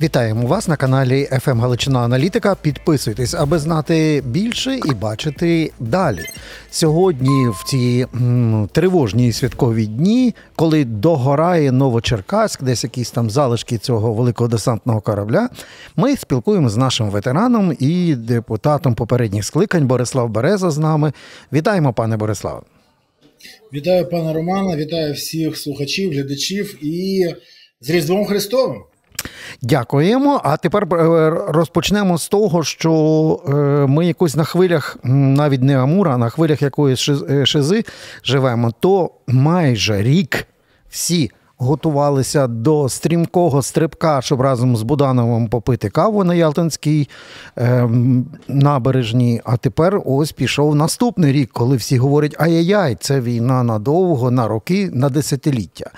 Вітаємо вас на каналі «ФМ Галичина Аналітика. Підписуйтесь, аби знати більше і бачити далі. Сьогодні, в ці м, тривожні святкові дні, коли догорає Новочеркаськ, десь якісь там залишки цього великого десантного корабля, ми спілкуємося з нашим ветераном і депутатом попередніх скликань Борислав Береза з нами. Вітаємо, пане Бориславе. Вітаю пана Романа, вітаю всіх слухачів, глядачів і з Різдвом Христовим. Дякуємо. А тепер е, розпочнемо з того, що е, ми якось на хвилях, навіть не Амура, а на хвилях якоїсь е, шизи живемо, то майже рік всі. Готувалися до стрімкого стрибка, щоб разом з Будановим попити каву на Ялтинській е, набережній. А тепер ось пішов наступний рік, коли всі говорять: ай-яй-яй, це війна надовго, на роки, на десятиліття.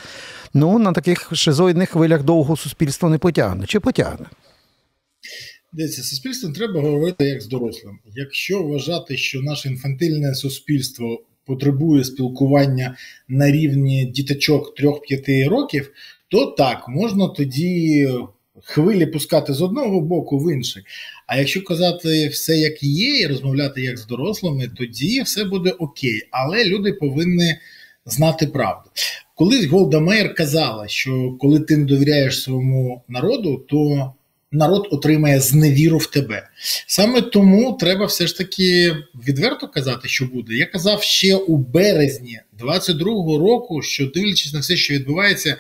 Ну, на таких шизоїдних хвилях довго суспільство не потягне. Чи потягне? Дивіться, суспільством треба говорити як з дорослим. Якщо вважати, що наше інфантильне суспільство потребує спілкування на рівні діточок 3-5 років, то так, можна тоді хвилі пускати з одного боку в інший. А якщо казати все як є, і розмовляти як з дорослими, тоді все буде окей. Але люди повинні знати правду. Колись Голда Меєр казала, що коли ти не довіряєш своєму народу, то народ отримає зневіру в тебе. Саме тому треба все ж таки відверто казати, що буде. Я казав ще у березні 22-го року, що дивлячись на все, що відбувається,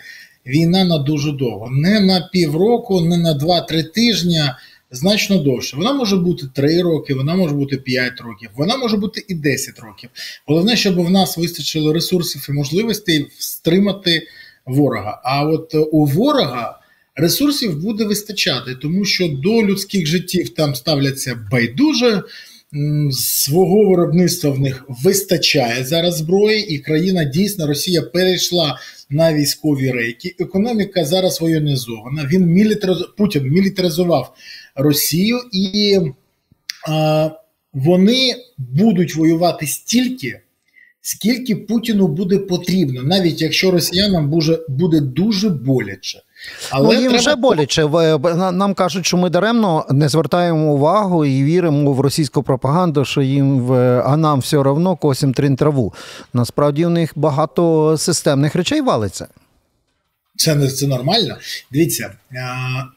війна на дуже довго. Не на півроку, не на 2-3 тижні. Значно довше. Вона може бути 3 роки, вона може бути 5 років, вона може бути і 10 років. Головне, щоб в нас вистачило ресурсів і можливостей стримати ворога. А от у ворога ресурсів буде вистачати, тому що до людських життів там ставляться байдуже. Свого виробництва в них вистачає зараз зброї, і країна дійсно Росія перейшла на військові рейки. Економіка зараз воєнізована. Він мілітариз... Путін мілітаризував Росію, і а, вони будуть воювати стільки, скільки Путіну буде потрібно, навіть якщо росіянам буде, буде дуже боляче. Але ну, їм треба... вже боляче. Нам кажуть, що ми даремно не звертаємо увагу і віримо в російську пропаганду, що їм а нам все одно косим трин траву. Насправді у них багато системних речей валиться. Це це нормально. Дивіться,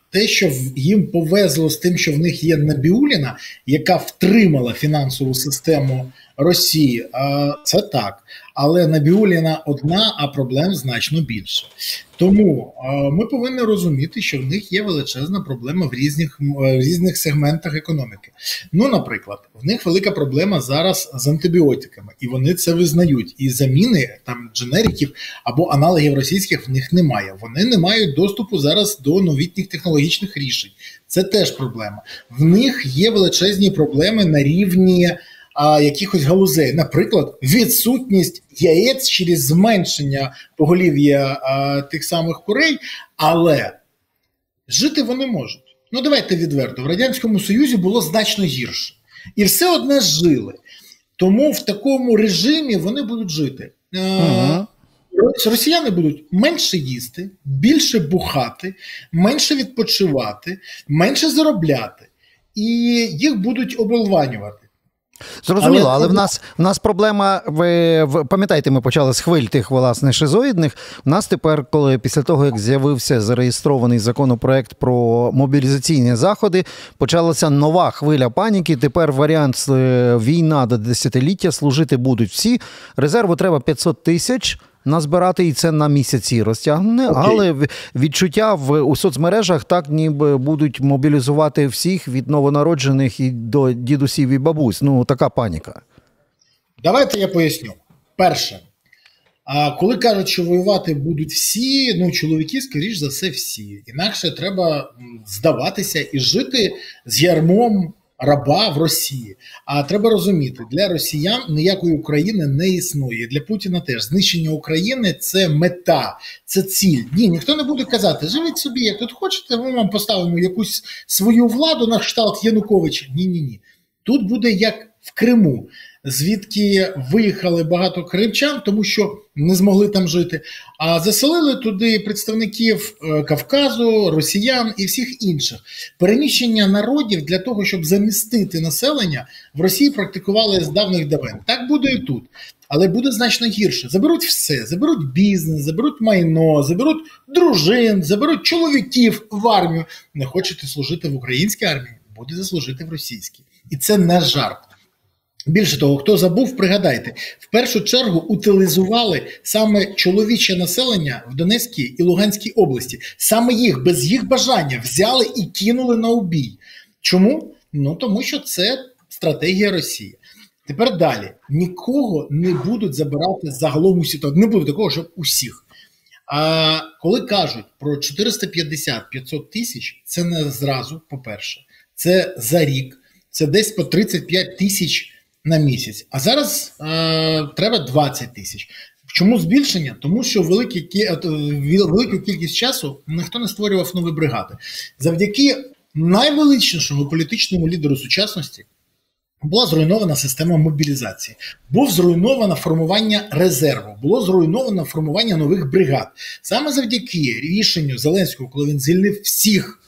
те, що їм повезло з тим, що в них є Набіуліна, яка втримала фінансову систему Росії, це так. Але Набіуліна одна, а проблем значно більше. Тому ми повинні розуміти, що в них є величезна проблема в різних в різних сегментах економіки. Ну, наприклад, в них велика проблема зараз з антибіотиками, і вони це визнають. І заміни там дженериків або аналогів російських в них немає. Вони не мають доступу зараз до новітніх технологічних рішень. Це теж проблема. В них є величезні проблеми на рівні а, якихось галузей, наприклад, відсутність яєць через зменшення поголів'я а, тих самих курей, але жити вони можуть. Ну, давайте відверто. В Радянському Союзі було значно гірше. І все одне жили. Тому в такому режимі вони будуть жити. Ага. Росіяни будуть менше їсти, більше бухати, менше відпочивати, менше заробляти, і їх будуть оболванювати. Зрозуміло, але, але в нас в нас проблема. Ви, в пам'ятаєте, ми почали з хвиль тих власне шизоїдних. В нас тепер, коли після того як з'явився зареєстрований законопроект про мобілізаційні заходи, почалася нова хвиля паніки. Тепер варіант е, війна до десятиліття служити будуть всі. Резерву треба 500 тисяч назбирати і це на місяці розтягне, okay. але відчуття в у соцмережах так ніби будуть мобілізувати всіх від новонароджених і до дідусів і бабусь. Ну така паніка. Давайте я поясню. Перше, а коли кажуть, що воювати будуть всі, ну чоловіки, скоріш за все, всі. Інакше треба здаватися і жити з ярмом раба в Росії. А треба розуміти, для росіян ніякої України не існує. Для Путіна теж знищення України це мета, це ціль. Ні, ніхто не буде казати, живіть собі, як тут хочете, ми вам поставимо якусь свою владу на кшталт Януковича. Ні, ні, ні. Тут буде як в Криму. Звідки виїхали багато кримчан, тому що не змогли там жити. А заселили туди представників е, Кавказу, росіян і всіх інших. Переміщення народів для того, щоб замістити населення в Росії практикували з давних давен. Так буде і тут. Але буде значно гірше. Заберуть все, заберуть бізнес, заберуть майно, заберуть дружин, заберуть чоловіків в армію. Не хочете служити в українській армії, буде заслужити в російській. І це не жарт. Більше того, хто забув, пригадайте, в першу чергу утилізували саме чоловіче населення в Донецькій і Луганській області. Саме їх без їх бажання взяли і кинули на убій. Чому? Ну тому що це стратегія Росії. Тепер далі нікого не будуть забирати загалом усі. Не буде такого, щоб усіх. А коли кажуть про 450-500 тисяч, це не зразу, по-перше, це за рік, це десь по 35 тисяч на місяць. А зараз е, треба 20 тисяч. Чому збільшення? Тому що великі, е, велику кількість часу ніхто не створював нові бригади. Завдяки найвеличнішому політичному лідеру сучасності була зруйнована система мобілізації, був зруйновано формування резерву, було зруйновано формування нових бригад. Саме завдяки рішенню Зеленського, коли він звільнив всіх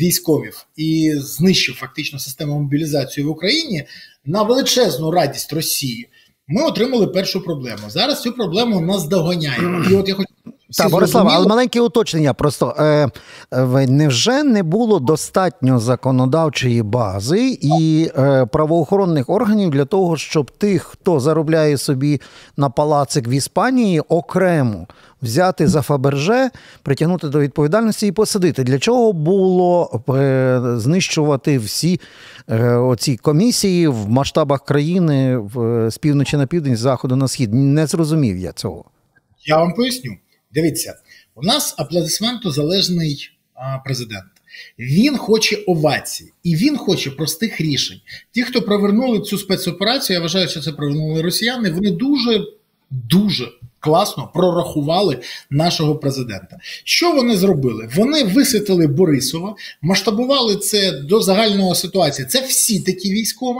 військових і знищив фактично систему мобілізації в Україні на величезну радість Росії. Ми отримали першу проблему. Зараз цю проблему нас доганяє. І от я хочу так, Борислава, але маленьке уточнення. Просто е, е, невже не було достатньо законодавчої бази і е, правоохоронних органів для того, щоб тих, хто заробляє собі на палацик в Іспанії, окремо взяти за Фаберже, притягнути до відповідальності і посадити? Для чого було е, знищувати всі е, оці комісії в масштабах країни з півночі на південь, з заходу на схід? Не зрозумів я цього. Я вам поясню. Дивіться, у нас аплодисментозалежний а, президент. Він хоче овації, і він хоче простих рішень. Ті, хто провернули цю спецоперацію, я вважаю, що це провернули росіяни. Вони дуже дуже класно прорахували нашого президента. Що вони зробили? Вони висвітили Борисова, масштабували це до загального ситуації. Це всі такі військові,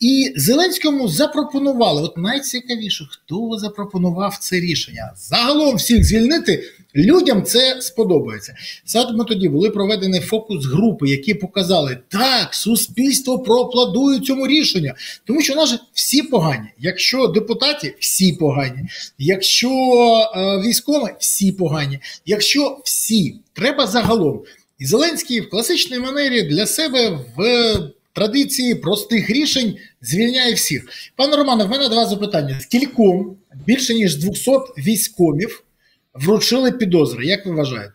і Зеленському запропонували. От найцікавіше, хто запропонував це рішення? Загалом всіх звільнити. Людям це сподобається. Саме тоді були проведені фокус групи, які показали, так, суспільство проаплодує цьому рішенню, тому що нас всі погані. Якщо депутати всі погані, якщо е, військові всі погані, якщо всі треба загалом. І Зеленський в класичній манері для себе в традиції простих рішень звільняє всіх. Пане Романе, в мене два запитання: скільком більше ніж 200 військомів вручили підозри. Як ви вважаєте?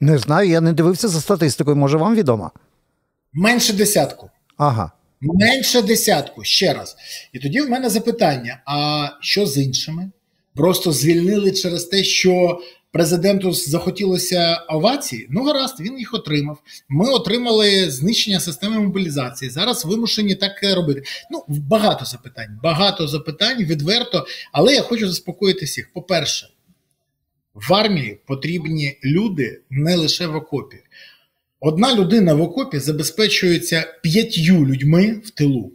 Не знаю, я не дивився за статистикою. Може, вам відомо? Менше десятку. Ага. Менше десятку ще раз. І тоді в мене запитання: а що з іншими? Просто звільнили через те, що президенту захотілося овації. Ну, гаразд, він їх отримав. Ми отримали знищення системи мобілізації. Зараз вимушені так робити. Ну, багато запитань, багато запитань відверто. Але я хочу заспокоїти всіх. По-перше, в армії потрібні люди не лише в окопі. Одна людина в окопі забезпечується п'ятью людьми в тилу.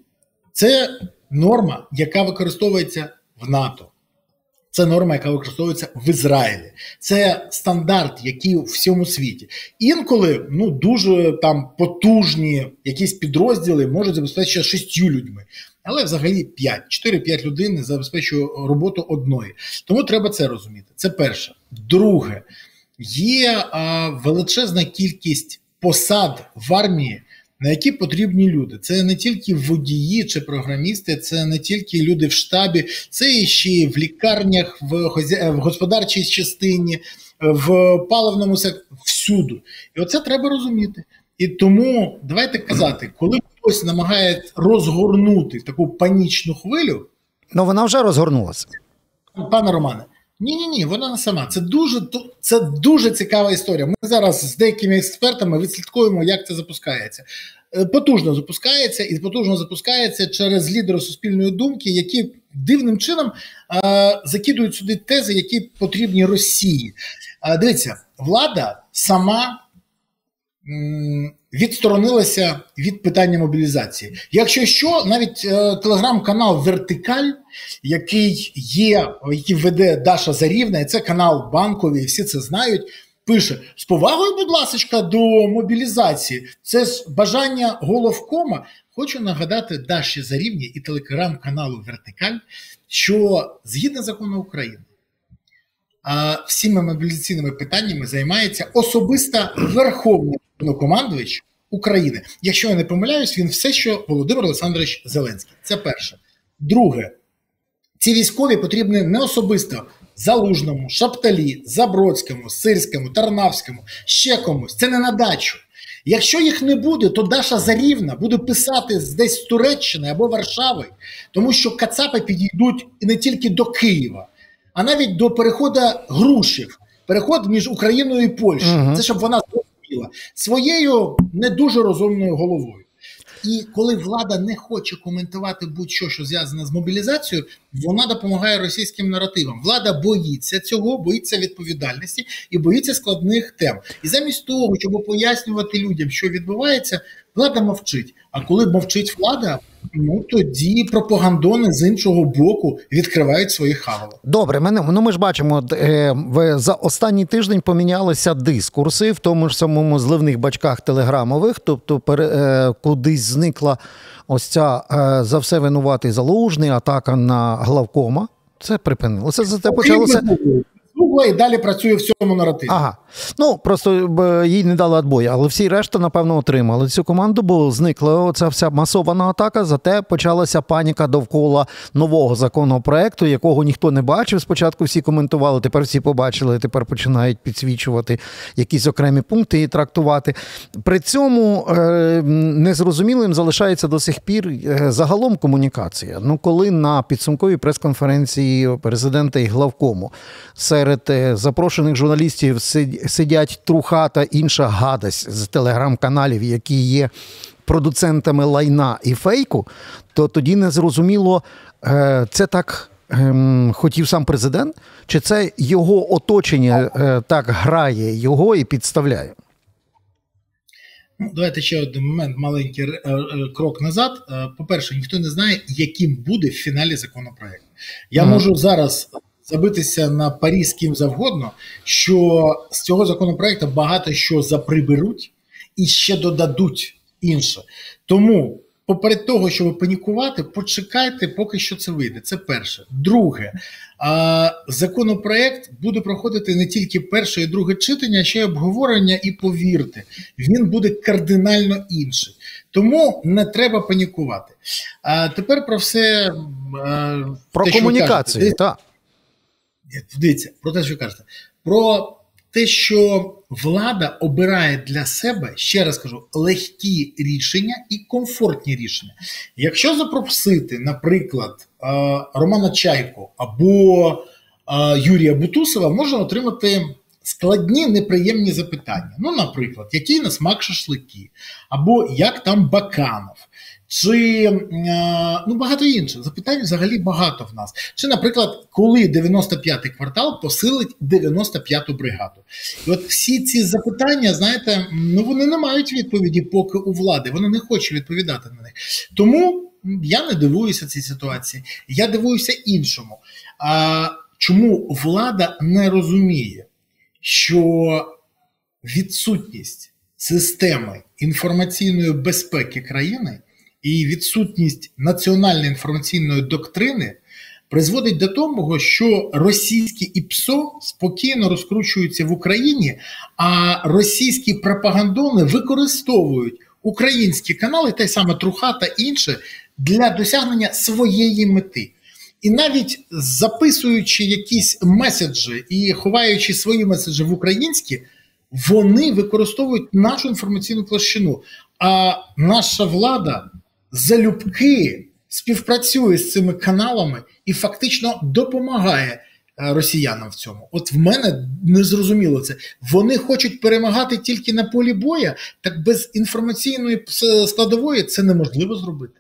Це норма, яка використовується в НАТО. Це норма, яка використовується в Ізраїлі. Це стандарт, який у всьому світі. Інколи ну дуже там потужні якісь підрозділи можуть забезпечити шістю людьми але взагалі 5, 4-5 людей забезпечує роботу одної. Тому треба це розуміти. Це перше. Друге, є а, величезна кількість посад в армії. На які потрібні люди. Це не тільки водії чи програмісти, це не тільки люди в штабі, це і ще в лікарнях, в господарчій частині, в паливному секторі, всюди. І оце треба розуміти. І тому давайте казати, коли хтось намагає розгорнути таку панічну хвилю. Ну вона вже розгорнулася. Пане Романе, ні, ні, ні, вона не сама. Це дуже це дуже цікава історія. Ми зараз з деякими експертами відслідкуємо, як це запускається. Е, потужно запускається і потужно запускається через лідери суспільної думки, які дивним чином е, закидують сюди тези, які потрібні Росії. Е, дивіться, влада сама відсторонилася від питання мобілізації. Якщо що, навіть е, телеграм-канал Вертикаль, який є, який веде Даша Зарівна, і це канал банковий, всі це знають. Пише з повагою, будь ласка, до мобілізації. Це ж бажання головкома. Хочу нагадати Даші Зарівні і телеграм-каналу Вертикаль, що згідно закону України всіми мобілізаційними питаннями займається особисто Верховний командувач України. Якщо я не помиляюсь, він все, що Володимир Олександрович Зеленський. Це перше. Друге, ці військові потрібні не особисто Залужному, Шапталі, Забродському, Сирському, Тарнавському, ще комусь. Це не на дачу. Якщо їх не буде, то Даша Зарівна буде писати десь з Туреччини або Варшави, тому що Кацапи підійдуть не тільки до Києва, а навіть до переходу грушів, переход між Україною і Польщею. Угу. Це щоб вона зрозуміла своєю не дуже розумною головою. І коли влада не хоче коментувати будь-що, що зв'язане з мобілізацією, вона допомагає російським наративам. Влада боїться цього, боїться відповідальності і боїться складних тем. І замість того, щоб пояснювати людям, що відбувається, влада мовчить. А коли мовчить влада, ну тоді пропагандони з іншого боку відкривають свої хавали. Добре, мене ну ми ж бачимо, е, в за останній тиждень помінялися дискурси в тому ж самому зливних бачках телеграмових, тобто пере, е, кудись зникла ось ця е, за все винуватий залужний атака на главкома. Це припинилося. За це почалося. Гугла і далі працює в цьому наративі. Ага. Ну просто їй не дали відбою, але всі решта, напевно, отримали цю команду, бо зникла оця вся масована атака. Зате почалася паніка довкола нового законопроекту, якого ніхто не бачив. Спочатку всі коментували, тепер всі побачили, тепер починають підсвічувати якісь окремі пункти і трактувати. При цьому е, незрозумілим залишається до сих пір е, загалом комунікація. Ну, коли на підсумковій прес-конференції президента і главкому серед е, запрошених журналістів сидять труха та інша гадость з телеграм-каналів, які є продуцентами лайна і фейку, то тоді не зрозуміло, е, це так. Ем, хотів сам президент, чи це його оточення е, так грає його і підставляє? Ну, Давайте ще один момент, маленький крок назад. По-перше, ніхто не знає, яким буде в фіналі законопроект. Я mm. можу зараз забитися на парі з ким завгодно, що з цього законопроекту багато що заприберуть і ще додадуть інше. Тому, поперед того, щоб панікувати, почекайте, поки що це вийде. Це перше. Друге, а, законопроект буде проходити не тільки перше і друге читання, а ще й обговорення, і повірте, він буде кардинально інший. Тому не треба панікувати. А тепер про все а, про те, комунікацію. так. Дивіться, про те, що кажете, про те, що влада обирає для себе, ще раз кажу, легкі рішення і комфортні рішення. Якщо запросити, наприклад, Романа Чайко або Юрія Бутусова, можна отримати. Складні неприємні запитання. Ну, наприклад, який на смак шашлики, або як там Баканов, чи е, ну багато інших запитань взагалі багато в нас. Чи, наприклад, коли 95-й квартал посилить 95-ту бригаду? І от всі ці запитання, знаєте, ну вони не мають відповіді, поки у влади вона не хоче відповідати на них. Тому я не дивуюся цій ситуації. Я дивуюся іншому. А чому влада не розуміє, що відсутність системи інформаційної безпеки країни? І відсутність національної інформаційної доктрини призводить до того, що російські ІПСО спокійно розкручуються в Україні, а російські пропагандони використовують українські канали, те саме Труха та інше, для досягнення своєї мети. І навіть записуючи якісь меседжі і ховаючи свої меседжі в українські, вони використовують нашу інформаційну площину. А наша влада залюбки співпрацює з цими каналами і фактично допомагає е, росіянам в цьому. От в мене не зрозуміло це. Вони хочуть перемагати тільки на полі боя, так без інформаційної складової це неможливо зробити.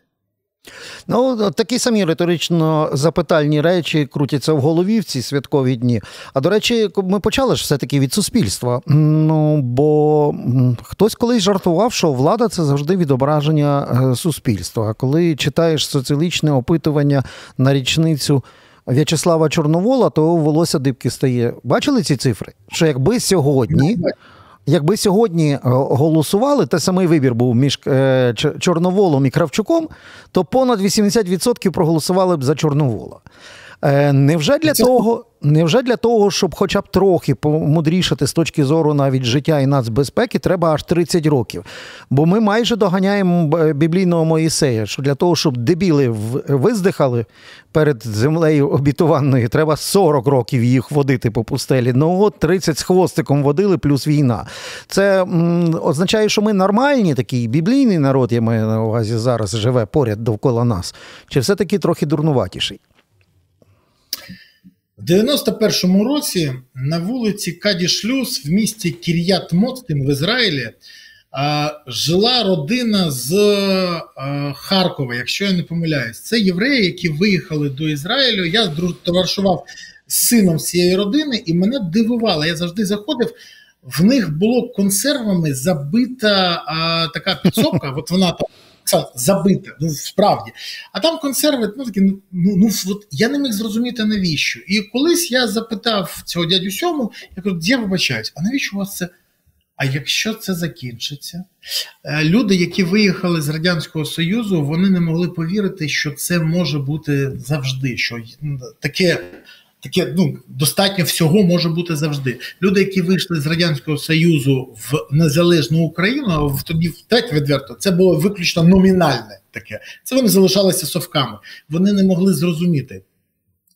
Ну, такі самі риторично запитальні речі крутяться в голові в ці святкові дні. А до речі, ми почали ж все-таки від суспільства. Ну, бо хтось колись жартував, що влада це завжди відображення е, суспільства. А коли читаєш соціологічне опитування на річницю. В'ячеслава Чорновола, то волосся дибки стає. Бачили ці цифри? Що якби сьогодні Якби сьогодні е, голосували, те самий вибір був між е, Чорноволом і Кравчуком, то понад 80% проголосували б за Чорновола. Е, невже для того, невже для того, щоб хоча б трохи помудрішати з точки зору навіть життя і нацбезпеки, треба аж 30 років? Бо ми майже доганяємо біблійного Моїсея, що для того, щоб дебіли виздихали перед землею обітованою, треба 40 років їх водити по пустелі. Ну от 30 з хвостиком водили, плюс війна. Це м, означає, що ми нормальні, такий біблійний народ, я маю на увазі зараз живе поряд довкола нас. Чи все-таки трохи дурнуватіший? В 91-му році на вулиці Каді Шлюз в місті Кір'ят Моцтин в Ізраїлі жила родина з Харкова, якщо я не помиляюсь. Це євреї, які виїхали до Ізраїлю. Я товаришував з сином цієї родини, і мене дивувало. Я завжди заходив. В них було консервами забита а, така підсобка, от вона там забите, ну справді. А там консерви, ну такі, ну ну от я не міг зрозуміти навіщо. І колись я запитав цього дядю сьому, я кажу, я вибачаюсь, а навіщо у вас це? А якщо це закінчиться, е, люди, які виїхали з Радянського Союзу, вони не могли повірити, що це може бути завжди. Що таке таке ну, достатньо всього може бути завжди. Люди, які вийшли з Радянського Союзу в незалежну Україну, в тоді втреть відверто, це було виключно номінальне таке. Це вони залишалися совками. Вони не могли зрозуміти,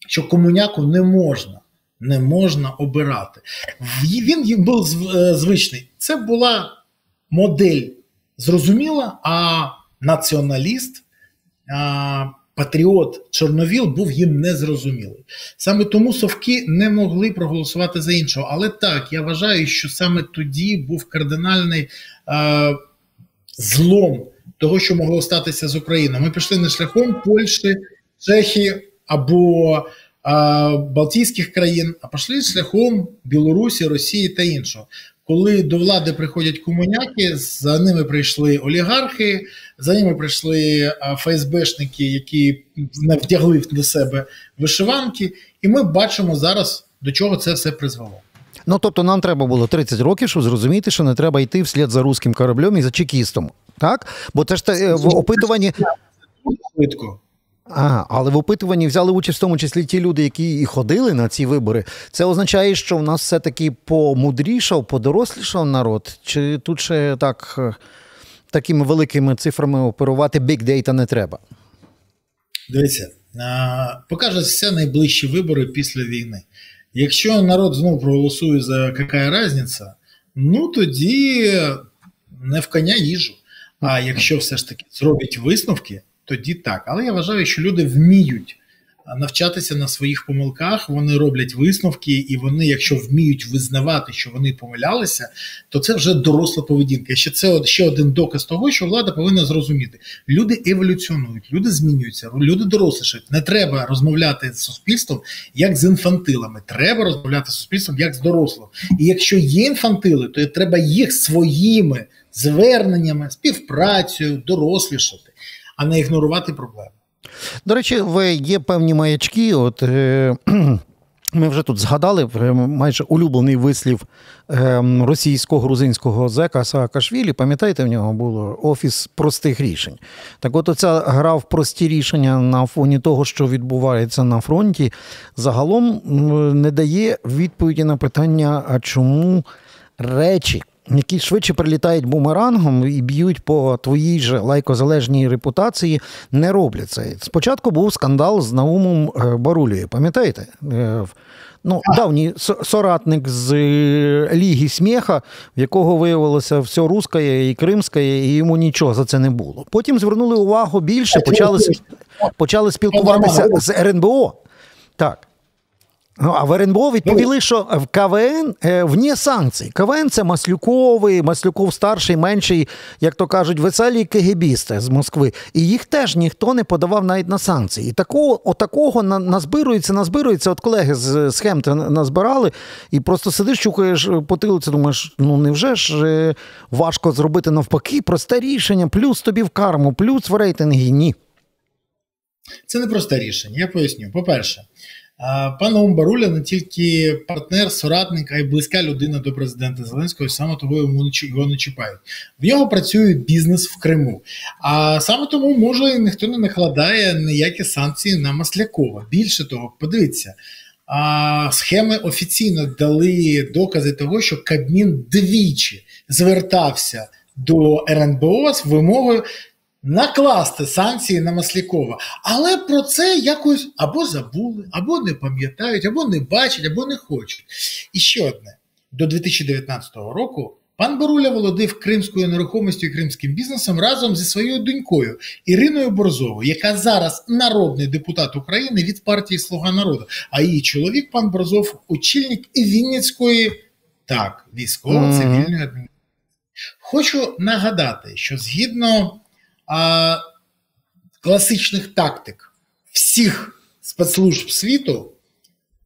що комуняку не можна. Не можна обирати. Він був е, звичний. Це була модель зрозуміла, а націоналіст, патріот Чорновіл був їм незрозумілий. Саме тому совки не могли проголосувати за іншого. Але так, я вважаю, що саме тоді був кардинальний е, злом того, що могло статися з Україною. Ми пішли не шляхом Польщі, Чехії або е, Балтійських країн, а пішли шляхом Білорусі, Росії та іншого коли до влади приходять комуняки, за ними прийшли олігархи, за ними прийшли ФСБшники, які вдягли до себе вишиванки, і ми бачимо зараз, до чого це все призвело. Ну тобто, нам треба було 30 років, щоб зрозуміти, що не треба йти вслід за руським кораблем і за чекістом. Так? Бо це ж те, в опитуванні. Швидко. А, але в опитуванні взяли участь в тому числі ті люди, які і ходили на ці вибори. Це означає, що в нас все-таки помудрішав, подорослішав народ, чи тут ще так такими великими цифрами оперувати data не треба? Дивіться, покажуть все найближчі вибори після війни. Якщо народ знову проголосує за яка різниця, ну тоді не в коня їжу. А якщо все ж таки зроблять висновки тоді так. Але я вважаю, що люди вміють навчатися на своїх помилках, вони роблять висновки, і вони, якщо вміють визнавати, що вони помилялися, то це вже доросла поведінка. Ще це ще один доказ того, що влада повинна зрозуміти. Люди еволюціонують, люди змінюються, люди дорослішають. Не треба розмовляти з суспільством як з інфантилами. Треба розмовляти з суспільством як з дорослим. І якщо є інфантили, то треба їх своїми зверненнями, співпрацею дорослішати а не ігнорувати проблеми. До речі, є певні маячки. От е, ми вже тут згадали е, майже улюблений вислів е, російсько-грузинського зека Саакашвілі. Пам'ятаєте, в нього було офіс простих рішень. Так, от оця гра в прості рішення на фоні того, що відбувається на фронті, загалом не дає відповіді на питання, а чому речі які швидше прилітають бумерангом і б'ють по твоїй же лайкозалежній репутації, не роблять це. Спочатку був скандал з Наумом е, Барулією, пам'ятаєте? Е, ну, Давній соратник з е, Ліги Сміха, в якого виявилося все русське і кримське, і йому нічого за це не було. Потім звернули увагу більше, почали почали спілкуватися з РНБО. Так. Ну, а в РНБО відповіли, що в КВН е, вні санкцій. КВН це Маслюковий, Маслюков старший, менший, як то кажуть, веселі кегебісти з Москви. І їх теж ніхто не подавав навіть на санкції. І такого, отакого назбирується, назбирується. От колеги з схем назбирали, і просто сидиш, чухаєш потилицю, думаєш, ну невже ж е, важко зробити навпаки просте рішення, плюс тобі в карму, плюс в рейтинги. Ні. Це не просте рішення. Я поясню. По-перше. Пан Омбаруля не тільки партнер, соратник, а й близька людина до президента Зеленського, і саме того йому його не чіпають. В нього працює бізнес в Криму. А саме тому може ніхто не накладає ніякі санкції на Маслякова. Більше того, подивіться. А схеми офіційно дали докази того, що Кабмін двічі звертався до РНБО з вимогою накласти санкції на Маслякова. Але про це якось або забули, або не пам'ятають, або не бачать, або не хочуть. І ще одне: до 2019 року. Пан Боруля володив кримською нерухомістю і кримським бізнесом разом зі своєю донькою Іриною Борзовою, яка зараз народний депутат України від партії Слуга народу. А її чоловік, пан Борзов, очільник Вінницької так, військово-цивільної адміністрації. Хочу нагадати, що згідно а, класичних тактик всіх спецслужб світу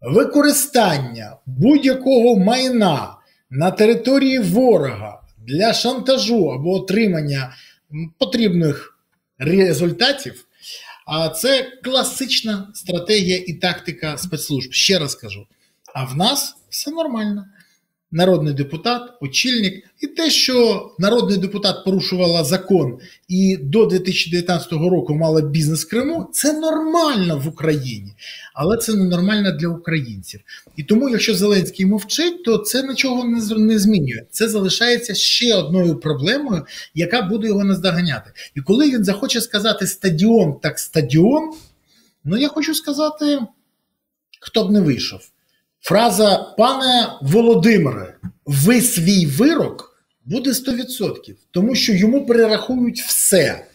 використання будь-якого майна на території ворога для шантажу або отримання потрібних результатів. А це класична стратегія і тактика спецслужб. Ще раз кажу: а в нас все нормально народний депутат, очільник, і те, що народний депутат порушувала закон і до 2019 року мала бізнес в Криму, це нормально в Україні, але це ненормально для українців. І тому, якщо Зеленський мовчить, то це нічого не змінює. Це залишається ще одною проблемою, яка буде його наздоганяти. І коли він захоче сказати стадіон, так стадіон, ну я хочу сказати, хто б не вийшов. Фраза пане Володимире, ви свій вирок буде 100%, тому що йому перерахують все.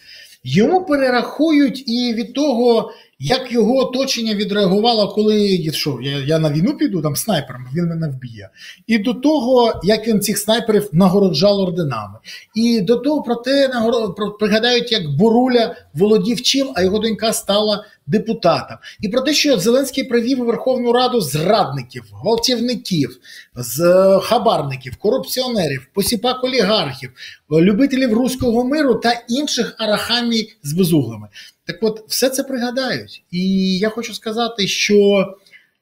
Йому перерахують і від того, як його оточення відреагувало, коли що, я я на війну піду там снайпером, він мене вб'є. І до того, як він цих снайперів нагороджав орденами. І до того про те про, пригадають, як Боруля володів чим, а його донька стала депутатом. І про те, що Зеленський привів у Верховну Раду зрадників, гвалтівників, з е, хабарників, корупціонерів, посіпак олігархів, любителів руського миру та інших арахамій з безуглими. Так от, все це пригадають. І я хочу сказати, що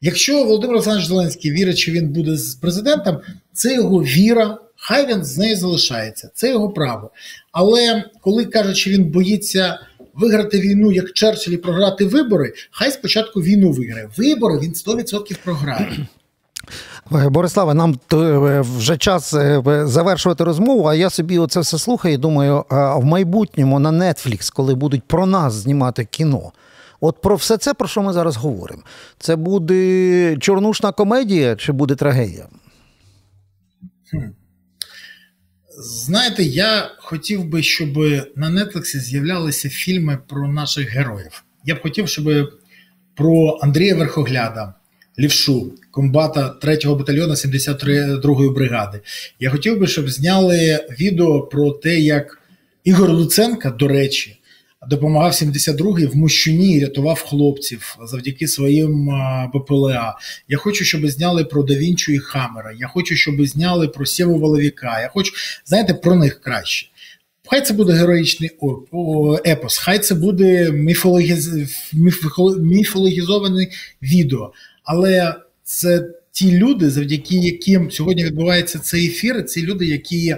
якщо Володимир Олександрович Зеленський вірить, що він буде з президентом, це його віра, хай він з нею залишається, це його право. Але коли кажуть, що він боїться виграти війну як Черчилль і програти вибори, хай спочатку війну виграє. Вибори він 100% програє. Е, Бориславе, нам е, вже час е, завершувати розмову. А я собі оце все слухаю. і Думаю, в майбутньому на Netflix, коли будуть про нас знімати кіно. От про все це, про що ми зараз говоримо, це буде чорнушна комедія чи буде трагедія? Знаєте, я хотів би, щоб на Нетфліксі з'являлися фільми про наших героїв. Я б хотів, щоб про Андрія Верхогляда, лівшу, комбата 3-го батальйону 72-ї бригади. Я хотів би, щоб зняли відео про те, як Ігор Луценка, до речі, допомагав 72-й в Мощуні і рятував хлопців завдяки своїм БПЛА. Я хочу, щоб зняли про Давінчу і Хамера. Я хочу, щоб зняли про Сєву Воловіка. Я хочу, знаєте, про них краще. Хай це буде героїчний епос, хай це буде міфологіз... міфологізоване відео. Але це ті люди, завдяки яким сьогодні відбувається цей ефір, ці люди, які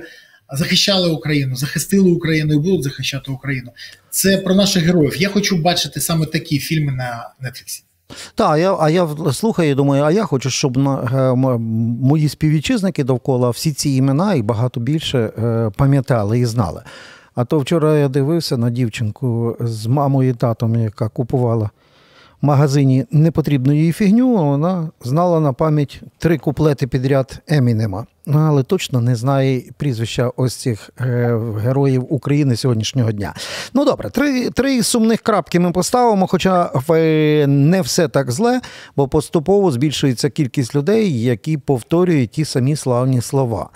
захищали Україну, захистили Україну і будуть захищати Україну. Це про наших героїв. Я хочу бачити саме такі фільми на Нетфліксі. Так, я, а я слухаю і думаю, а я хочу, щоб на, е, мої співвітчизники довкола всі ці імена і багато більше е, пам'ятали і знали. А то вчора я дивився на дівчинку з мамою і татом, яка купувала магазині непотрібну їй фігню, вона знала на пам'ять три куплети підряд Емінема. Але точно не знає прізвища ось цих е, героїв України сьогоднішнього дня. Ну добре, три, три сумних крапки ми поставимо, хоча е, не все так зле, бо поступово збільшується кількість людей, які повторюють ті самі славні слова.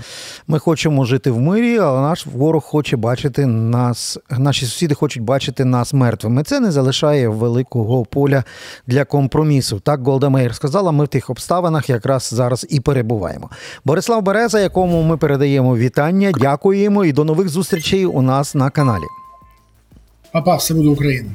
Ми хочемо жити в мирі, але наш ворог хоче бачити нас, наші сусіди хочуть бачити нас мертвими. Це не залишає великого поля для компромісу. Так Голда Меїр сказала. Ми в тих обставинах якраз зараз і перебуваємо. Борислав Береза, якому ми передаємо вітання, дякуємо і до нових зустрічей у нас на каналі. Папа, все буде Україна.